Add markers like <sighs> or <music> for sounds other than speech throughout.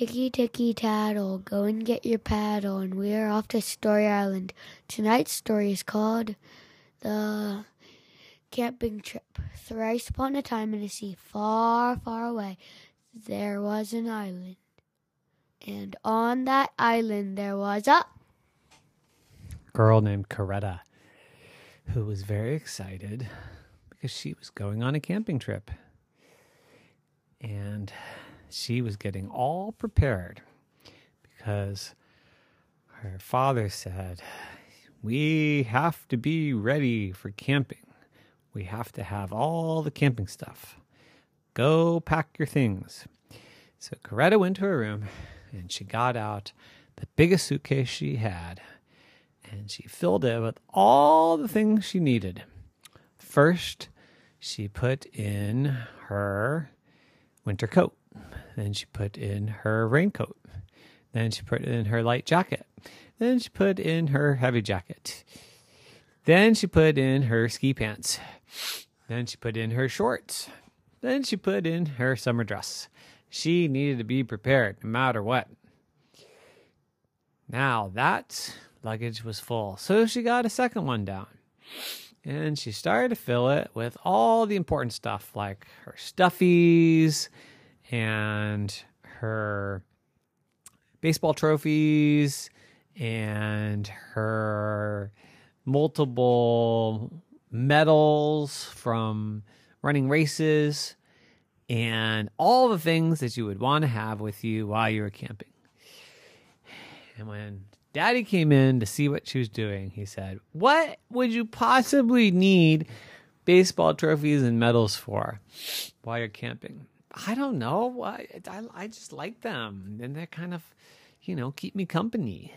Ticky ticky tattle, go and get your paddle, and we are off to Story Island. Tonight's story is called The Camping Trip. Thrice upon a time in a sea far, far away, there was an island. And on that island there was a girl named Coretta who was very excited because she was going on a camping trip. And she was getting all prepared because her father said, We have to be ready for camping. We have to have all the camping stuff. Go pack your things. So Coretta went to her room and she got out the biggest suitcase she had and she filled it with all the things she needed. First, she put in her winter coat. Then she put in her raincoat. Then she put in her light jacket. Then she put in her heavy jacket. Then she put in her ski pants. Then she put in her shorts. Then she put in her summer dress. She needed to be prepared no matter what. Now that luggage was full, so she got a second one down. And she started to fill it with all the important stuff like her stuffies and her baseball trophies and her multiple medals from running races and all the things that you would want to have with you while you were camping. And when daddy came in to see what she was doing, he said, What would you possibly need baseball trophies and medals for while you're camping? I don't know. I, I, I just like them. And they're kind of, you know, keep me company.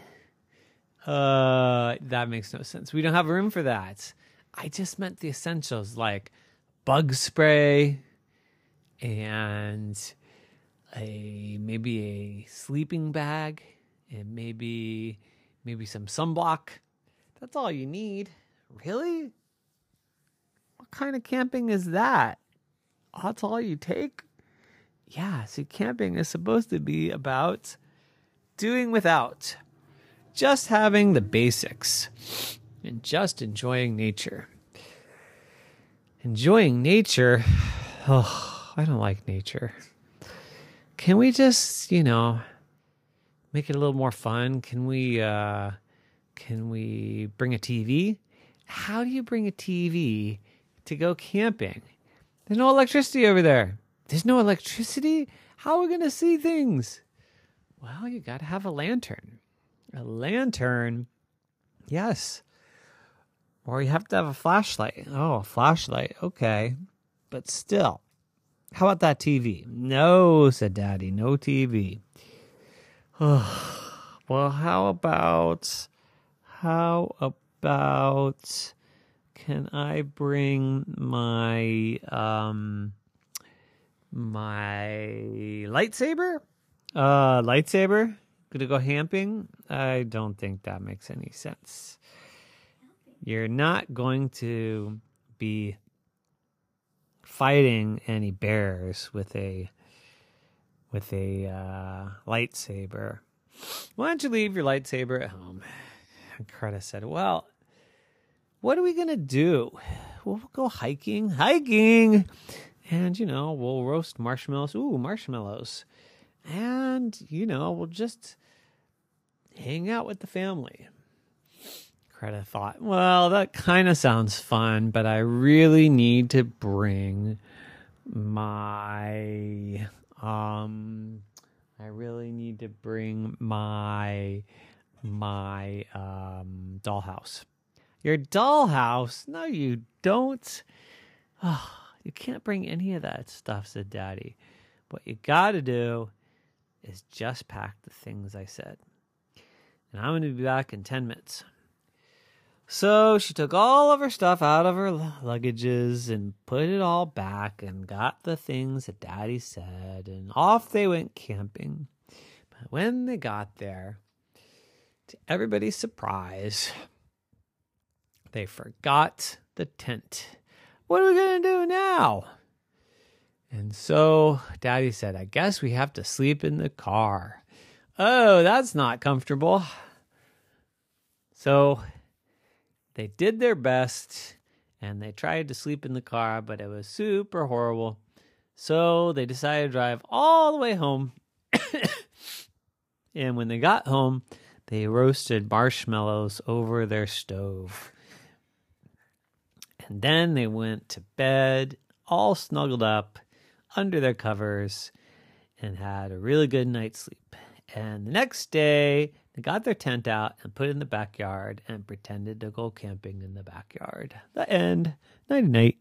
Uh, that makes no sense. We don't have room for that. I just meant the essentials like bug spray and a maybe a sleeping bag and maybe maybe some sunblock. That's all you need. Really? What kind of camping is that? That's all you take? Yeah, see, camping is supposed to be about doing without, just having the basics, and just enjoying nature. Enjoying nature? <sighs> Oh, I don't like nature. Can we just, you know, make it a little more fun? Can we, uh, can we bring a TV? How do you bring a TV to go camping? There's no electricity over there. There's no electricity? How are we going to see things? Well, you got to have a lantern. A lantern, yes. Or you have to have a flashlight. Oh, a flashlight. Okay. But still, how about that TV? No, said Daddy. No TV. <sighs> well, how about. How about. Can I bring my. um my lightsaber? Uh, lightsaber? Gonna go camping? I don't think that makes any sense. You're not going to be fighting any bears with a with a uh, lightsaber. Why don't you leave your lightsaber at home? And Coretta said, "Well, what are we gonna do? We'll go hiking. Hiking and you know we'll roast marshmallows. Ooh marshmallows. And you know we'll just hang out with the family. Coretta thought well that kind of sounds fun but i really need to bring my um i really need to bring my my um dollhouse. Your dollhouse? No you don't. <sighs> Oh you can't bring any of that stuff, said Daddy. What you got to do is just pack the things I said. And I'm to be back in 10 minutes. So she took all of her stuff out of her luggages and put it all back and got the things that Daddy said, and off they went camping. But when they got there, to everybody's surprise, they forgot the tent. What are we going to do now? And so Daddy said, I guess we have to sleep in the car. Oh, that's not comfortable. So they did their best and they tried to sleep in the car, but it was super horrible. So they decided to drive all the way home. <coughs> and when they got home, they roasted marshmallows over their stove. And then they went to bed, all snuggled up under their covers, and had a really good night's sleep. And the next day, they got their tent out and put it in the backyard and pretended to go camping in the backyard. The end. Night night.